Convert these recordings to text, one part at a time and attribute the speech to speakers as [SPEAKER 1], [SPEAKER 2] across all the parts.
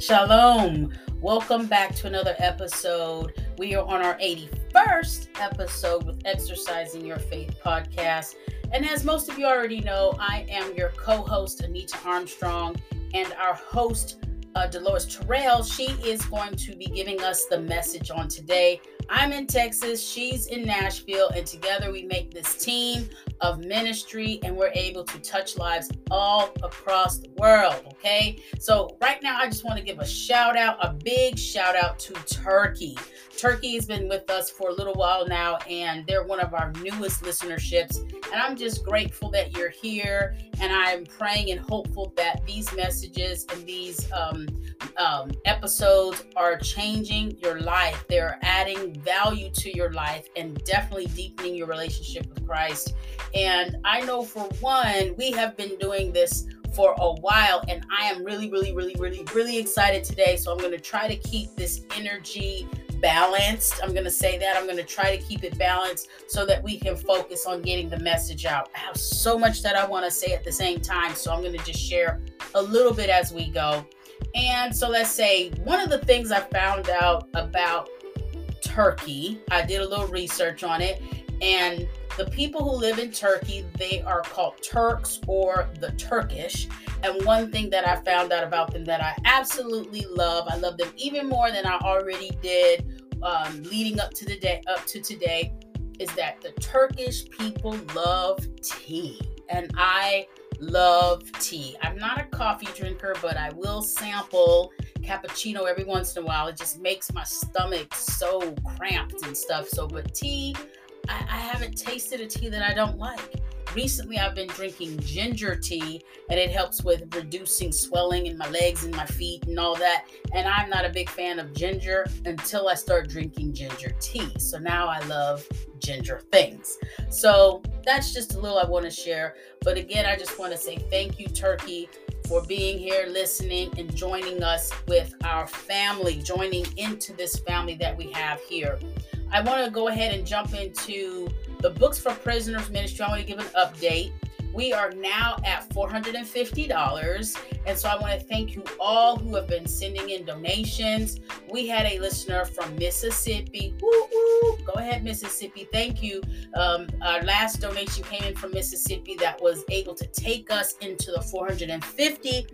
[SPEAKER 1] Shalom. Welcome back to another episode. We are on our 81st episode with Exercising Your Faith podcast. And as most of you already know, I am your co host, Anita Armstrong, and our host, uh, Deloise Terrell. She is going to be giving us the message on today. I'm in Texas, she's in Nashville, and together we make this team of ministry and we're able to touch lives all across the world. Okay, so right now I just want to give a shout out, a big shout out to Turkey. Turkey has been with us for a little while now, and they're one of our newest listenerships. And I'm just grateful that you're here, and I'm praying and hopeful that these messages and these um, um, episodes are changing your life. They're adding value to your life and definitely deepening your relationship with Christ. And I know for one, we have been doing this for a while and I am really really really really really excited today so I'm going to try to keep this energy balanced. I'm going to say that. I'm going to try to keep it balanced so that we can focus on getting the message out. I have so much that I want to say at the same time so I'm going to just share a little bit as we go. And so let's say one of the things I found out about Turkey I did a little research on it and the people who live in Turkey, they are called Turks or the Turkish. And one thing that I found out about them that I absolutely love, I love them even more than I already did um, leading up to the day up to today, is that the Turkish people love tea, and I love tea. I'm not a coffee drinker, but I will sample cappuccino every once in a while. It just makes my stomach so cramped and stuff. So, but tea I, I haven't tasted a tea that I don't like. Recently, I've been drinking ginger tea, and it helps with reducing swelling in my legs and my feet and all that. And I'm not a big fan of ginger until I start drinking ginger tea. So now I love ginger things. So that's just a little I want to share. But again, I just want to say thank you, Turkey, for being here, listening, and joining us with our family, joining into this family that we have here. I want to go ahead and jump into the Books for Prisoners Ministry. I want to give an update. We are now at $450. And so I want to thank you all who have been sending in donations. We had a listener from Mississippi. Woo, woo. Go ahead, Mississippi. Thank you. Um, our last donation came in from Mississippi that was able to take us into the 450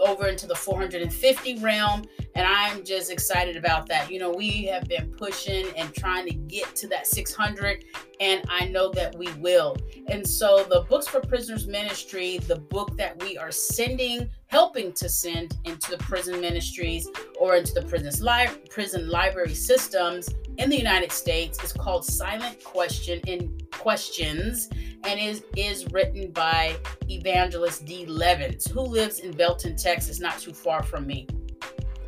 [SPEAKER 1] over into the 450 realm and i'm just excited about that. You know we have been pushing and trying to get to that 600 and i know that we will. And so the books for prisoners ministry the book that we are sending helping to send into the prison ministries or into the prison's li- prison library systems in the united states is called silent question in questions and is, is written by evangelist Dee Levens, who lives in Belton, Texas, not too far from me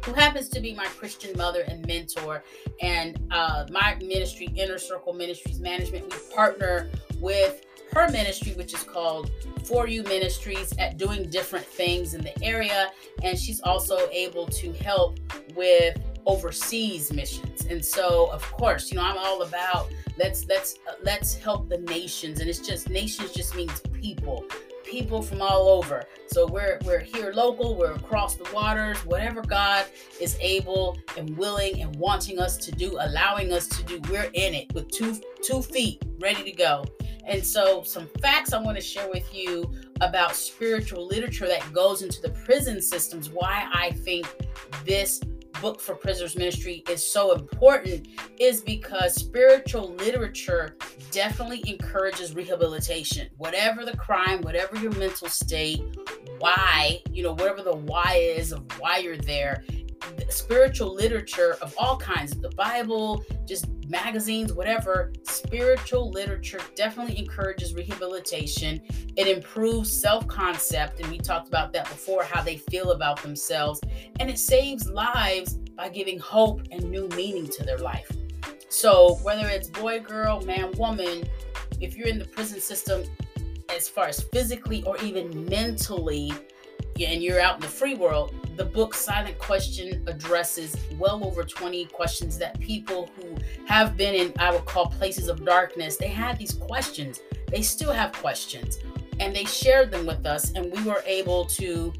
[SPEAKER 1] who happens to be my Christian mother and mentor, and uh, my ministry, Inner Circle Ministries Management. We partner with her ministry, which is called For You Ministries, at doing different things in the area. And she's also able to help with overseas missions. And so, of course, you know, I'm all about let's let's uh, let's help the nations. And it's just nations just means people people from all over. So we're we're here local we're across the waters whatever god is able and willing and wanting us to do allowing us to do we're in it with two two feet ready to go. And so some facts i want to share with you about spiritual literature that goes into the prison systems why i think this book for prisoners ministry is so important is because spiritual literature definitely encourages rehabilitation. Whatever the crime whatever your mental state why you know whatever the why is of why you're there spiritual literature of all kinds the bible just magazines whatever spiritual literature definitely encourages rehabilitation. It improves self-concept and we talked about that before how they feel about themselves. And it saves lives by giving hope and new meaning to their life. So whether it's boy girl man woman if you're in the prison system as far as physically or even mentally and you're out in the free world the book Silent Question addresses well over 20 questions that people who have been in, I would call places of darkness, they had these questions. They still have questions. And they shared them with us, and we were able to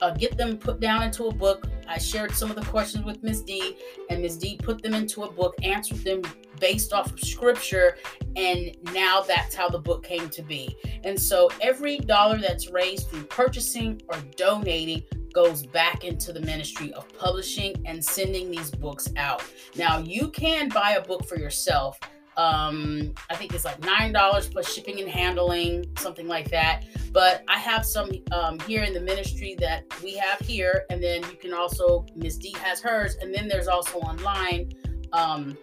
[SPEAKER 1] uh, get them put down into a book. I shared some of the questions with Ms. D, and Ms. D put them into a book, answered them based off of scripture, and now that's how the book came to be. And so every dollar that's raised through purchasing or donating goes back into the ministry of publishing and sending these books out. Now, you can buy a book for yourself. Um, I think it's like nine dollars plus shipping and handling, something like that. But I have some um, here in the ministry that we have here, and then you can also Miss D has hers, and then there's also online. Um,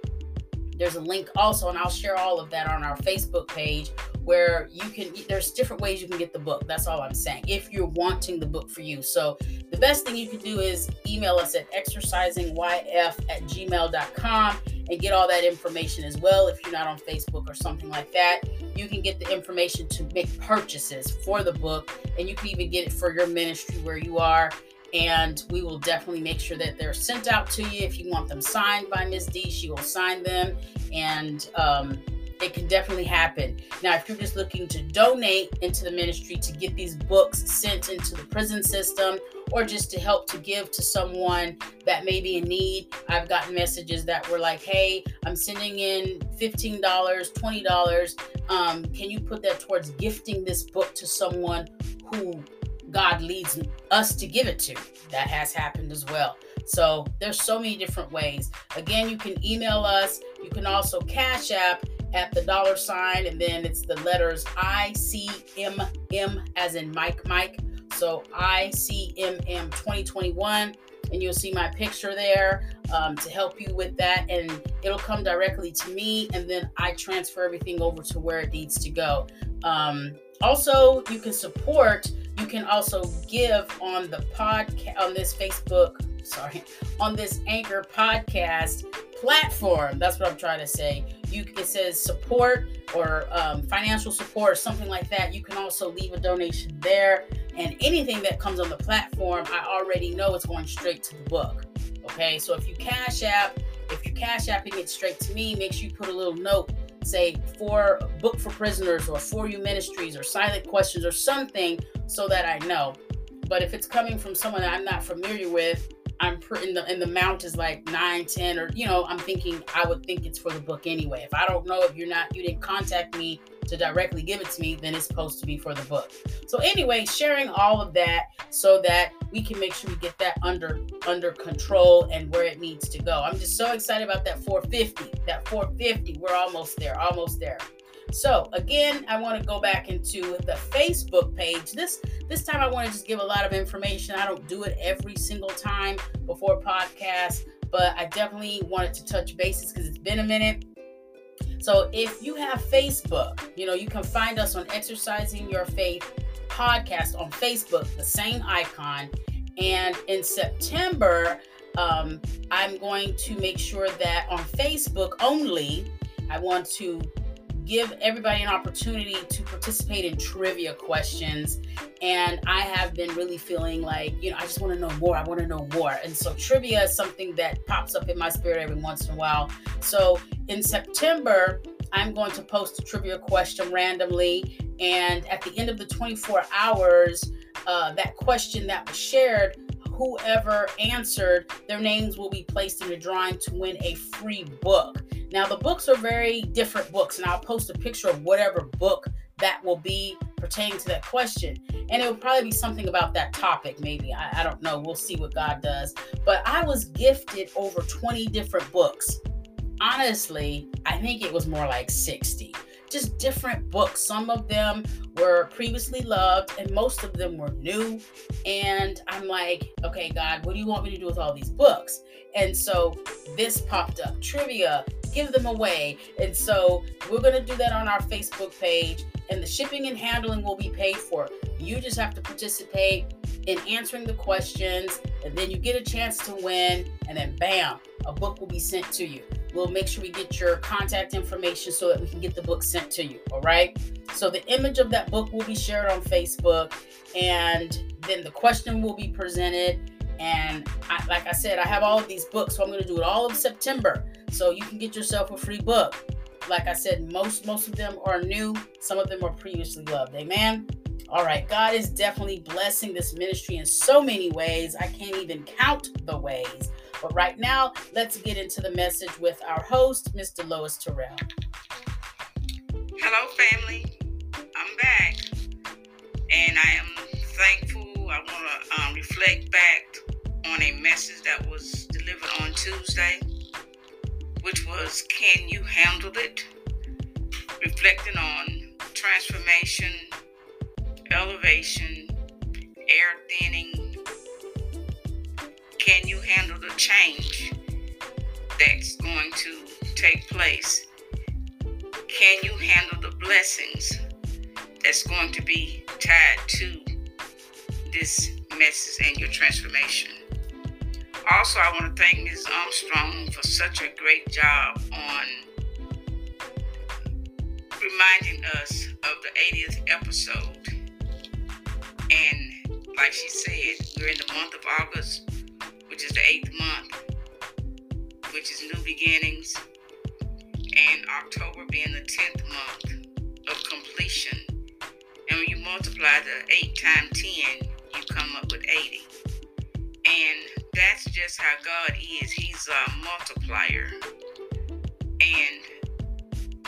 [SPEAKER 1] there's a link also, and I'll share all of that on our Facebook page where you can there's different ways you can get the book. That's all i'm saying if you're wanting the book for you. So the best thing you can do is email us at exercisingyf at gmail.com and get all that information as well. If you're not on facebook or something like that you can get the information to make purchases for the book and you can even get it for your ministry where you are. And we will definitely make sure that they're sent out to you. If you want them signed by ms d she will sign them. And um, it can definitely happen. Now, if you're just looking to donate into the ministry to get these books sent into the prison system or just to help to give to someone that may be in need, I've gotten messages that were like, hey, I'm sending in $15, $20. Um, can you put that towards gifting this book to someone who God leads us to give it to? That has happened as well. So there's so many different ways. Again, you can email us. You can also cash app at the dollar sign, and then it's the letters I C M M as in Mike Mike. So I C M M 2021, and you'll see my picture there um, to help you with that, and it'll come directly to me, and then I transfer everything over to where it needs to go. Um, also, you can support. You can also give on the podcast on this Facebook. Sorry, on this Anchor podcast platform. That's what I'm trying to say. You it says support or um, financial support or something like that. You can also leave a donation there, and anything that comes on the platform, I already know it's going straight to the book. Okay, so if you cash app, if you cash apping it straight to me, make sure you put a little note say for book for prisoners or for you ministries or silent questions or something so that I know. But if it's coming from someone that I'm not familiar with, I'm in the in the amount is like nine, ten, or you know, I'm thinking I would think it's for the book anyway. If I don't know if you're not you didn't contact me to directly give it to me, then it's supposed to be for the book. So anyway, sharing all of that so that we can make sure we get that under under control and where it needs to go. I'm just so excited about that 450. That 450, we're almost there, almost there. So again, I want to go back into the Facebook page. This this time I want to just give a lot of information. I don't do it every single time before podcast, but I definitely wanted to touch bases because it's been a minute. So if you have Facebook, you know, you can find us on Exercising Your Faith podcast on Facebook, the same icon. And in September, um, I'm going to make sure that on Facebook only, I want to give everybody an opportunity to participate in trivia questions. And I have been really feeling like, you know, I just want to know more. I want to know more. And so trivia is something that pops up in my spirit every once in a while. So in September, I'm going to post a trivia question randomly. And at the end of the 24 hours, uh, that question that was shared, whoever answered, their names will be placed in the drawing to win a free book. Now, the books are very different books, and I'll post a picture of whatever book that will be pertaining to that question. And it will probably be something about that topic, maybe. I, I don't know. We'll see what God does. But I was gifted over 20 different books. Honestly, I think it was more like 60 just different books. Some of them were previously loved, and most of them were new. And I'm like, okay, God, what do you want me to do with all these books? And so this popped up trivia, give them away. And so we're going to do that on our Facebook page, and the shipping and handling will be paid for. You just have to participate in answering the questions, and then you get a chance to win, and then bam, a book will be sent to you. We'll make sure we get your contact information so that we can get the book sent to you. All right. So the image of that book will be shared on Facebook, and then the question will be presented. And I, like I said, I have all of these books, so I'm going to do it all of September. So you can get yourself a free book. Like I said, most most of them are new. Some of them are previously loved. Amen. All right, God is definitely blessing this ministry in so many ways. I can't even count the ways. But right now, let's get into the message with our host, Mr. Lois Terrell.
[SPEAKER 2] Hello, family. I'm back, and I am thankful. I want to um, reflect back on a message that was delivered on Tuesday, which was Can You Handle It? Reflecting on transformation, elevation, air thinning. Can you handle the change that's going to take place? Can you handle the blessings that's going to be tied to this message and your transformation? Also, I want to thank Ms. Armstrong for such a great job on reminding us of the 80th episode. And like she said, we're in the month of August, which is the eighth month, which is new beginnings, and October being the 10th month of completion. And when you multiply the 8 times 10, you come up with 80. And that's just how God is. He's a multiplier. And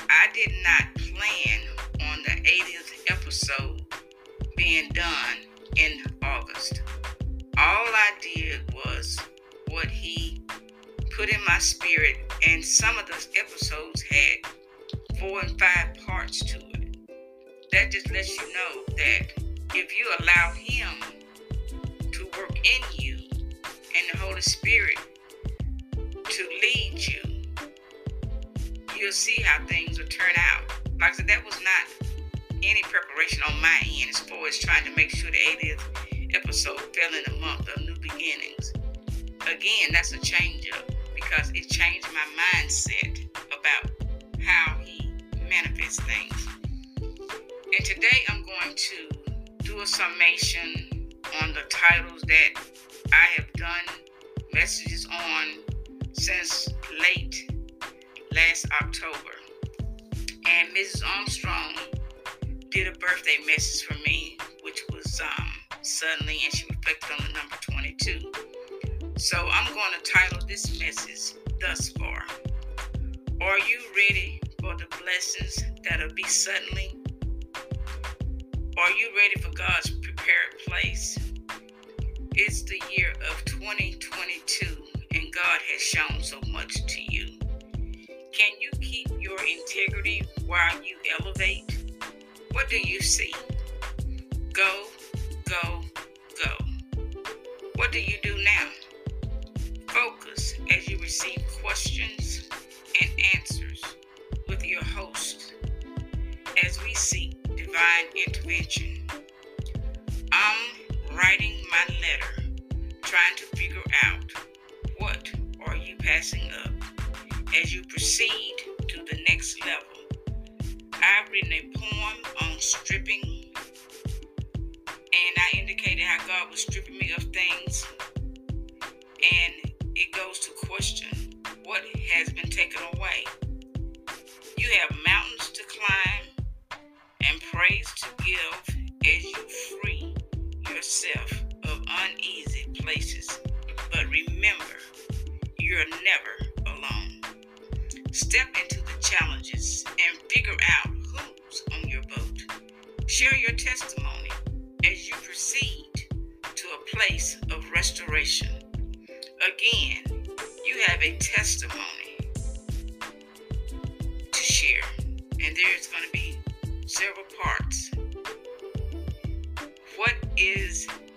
[SPEAKER 2] I did not plan on the 80th episode being done in August. All I did was what He put in my spirit, and some of those episodes had four and five parts to it. That just lets you know that if you allow Him to work in you and the Holy Spirit to lead you, you'll see how things will turn out. Like I said, that was not any preparation on my end as far as trying to make sure the 80th episode fell in the month of new beginnings. Again, that's a change up because it changed my mindset about how he manifests things. And today I'm going to do a summation on the titles that I have done messages on since late last October. And Mrs. Armstrong did a birthday message for me, which was um, suddenly, and she reflected on the number 22. So I'm going to title this message thus far. Are you ready for the blessings that'll be suddenly? Are you ready for God's prepared place? It's the year of 2022, and God has shown so much to you. Can you keep your integrity while you elevate? What do you see? Go. What do you do now? Focus as you receive questions and answers with your host as we seek divine intervention. I'm writing my letter, trying to figure out what are you passing up as you proceed to the next level. I've written a poem on stripping, I indicated how God was stripping me of things, and it goes to question what has been taken away. You have mountains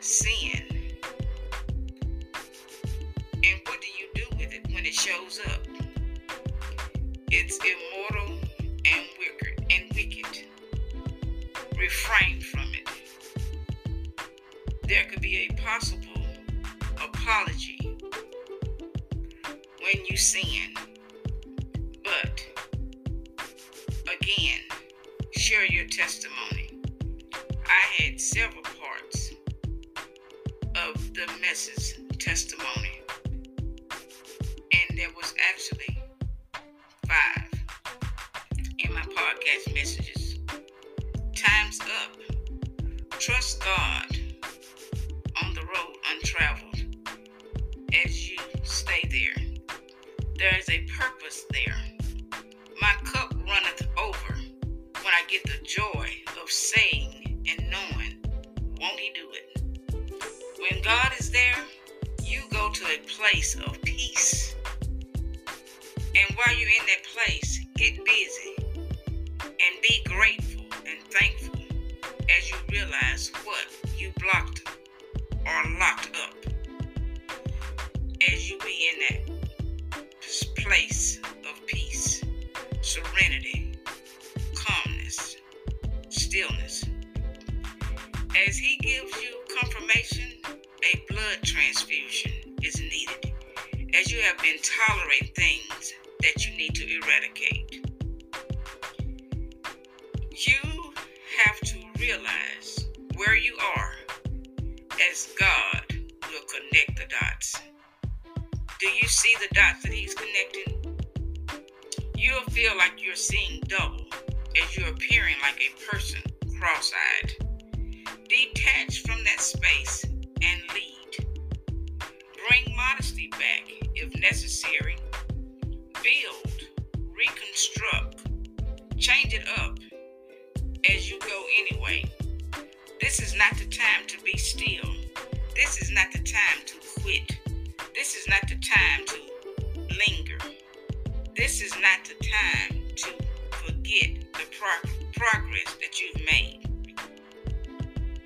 [SPEAKER 2] is actually five in my podcast messages. Time's up Trust God on the road untraveled as you stay there. There is a purpose there. My cup runneth over when I get the joy of saying and knowing, won't He do it? When God is there, you go to a place of peace. While you're in that place, get busy and be grateful and thankful as you realize what you blocked or locked up as you be in that place of peace, serenity, calmness, stillness. As he gives you confirmation, a blood transfusion is needed as you have been tolerating things that you need to eradicate. You have to realize where you are as God will connect the dots. Do you see the dots that He's connecting? You'll feel like you're seeing double as you're appearing like a person cross eyed. Detach from that space and lead. Bring modesty back if necessary. Build, reconstruct, change it up as you go anyway. This is not the time to be still. This is not the time to quit. This is not the time to linger. This is not the time to forget the pro- progress that you've made.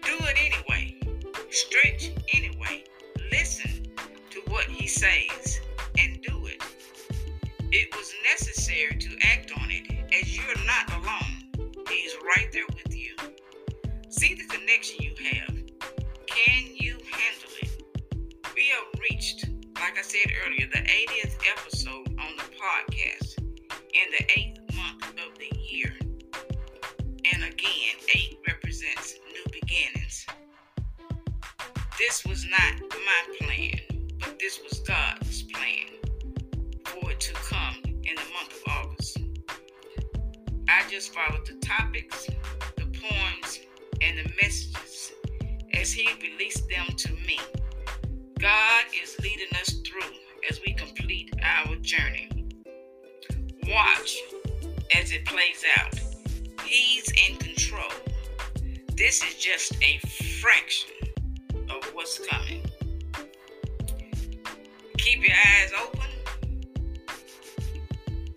[SPEAKER 2] Do it anyway. Stretch anyway. Listen to what he says and do it. It was necessary to act on it as you're not alone. He's right there with you. See the connection you have. Can you handle it? We have reached, like I said earlier, the 80th episode on the podcast in the eighth month of the year. And again, eight represents new beginnings. This was not my plan, but this was God's plan for it to come in the month of August. I just followed the topics, the poems, and the messages as He released them to me. God is leading us through as we complete our journey. Watch as it plays out. He's in control. This is just a fraction of what's coming. Keep your eyes open,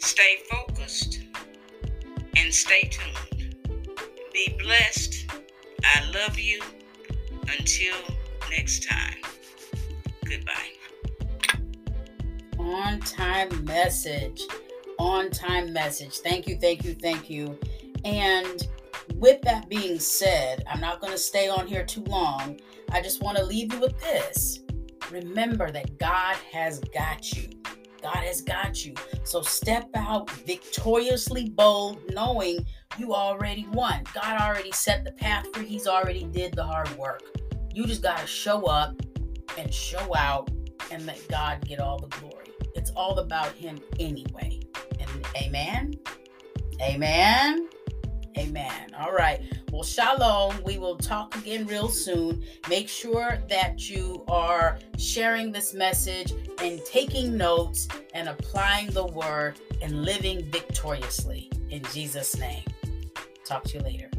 [SPEAKER 2] stay focused, and stay tuned. Be blessed. I love you. Until next time, goodbye.
[SPEAKER 1] On time message. On time message. Thank you, thank you, thank you. And with that being said, I'm not going to stay on here too long. I just want to leave you with this. Remember that God has got you. God has got you. So step out victoriously bold, knowing you already won. God already set the path for He's already did the hard work. You just got to show up and show out and let God get all the glory. It's all about Him anyway. And amen. Amen. Amen. All right. Well, shalom. We will talk again real soon. Make sure that you are sharing this message and taking notes and applying the word and living victoriously in Jesus' name. Talk to you later.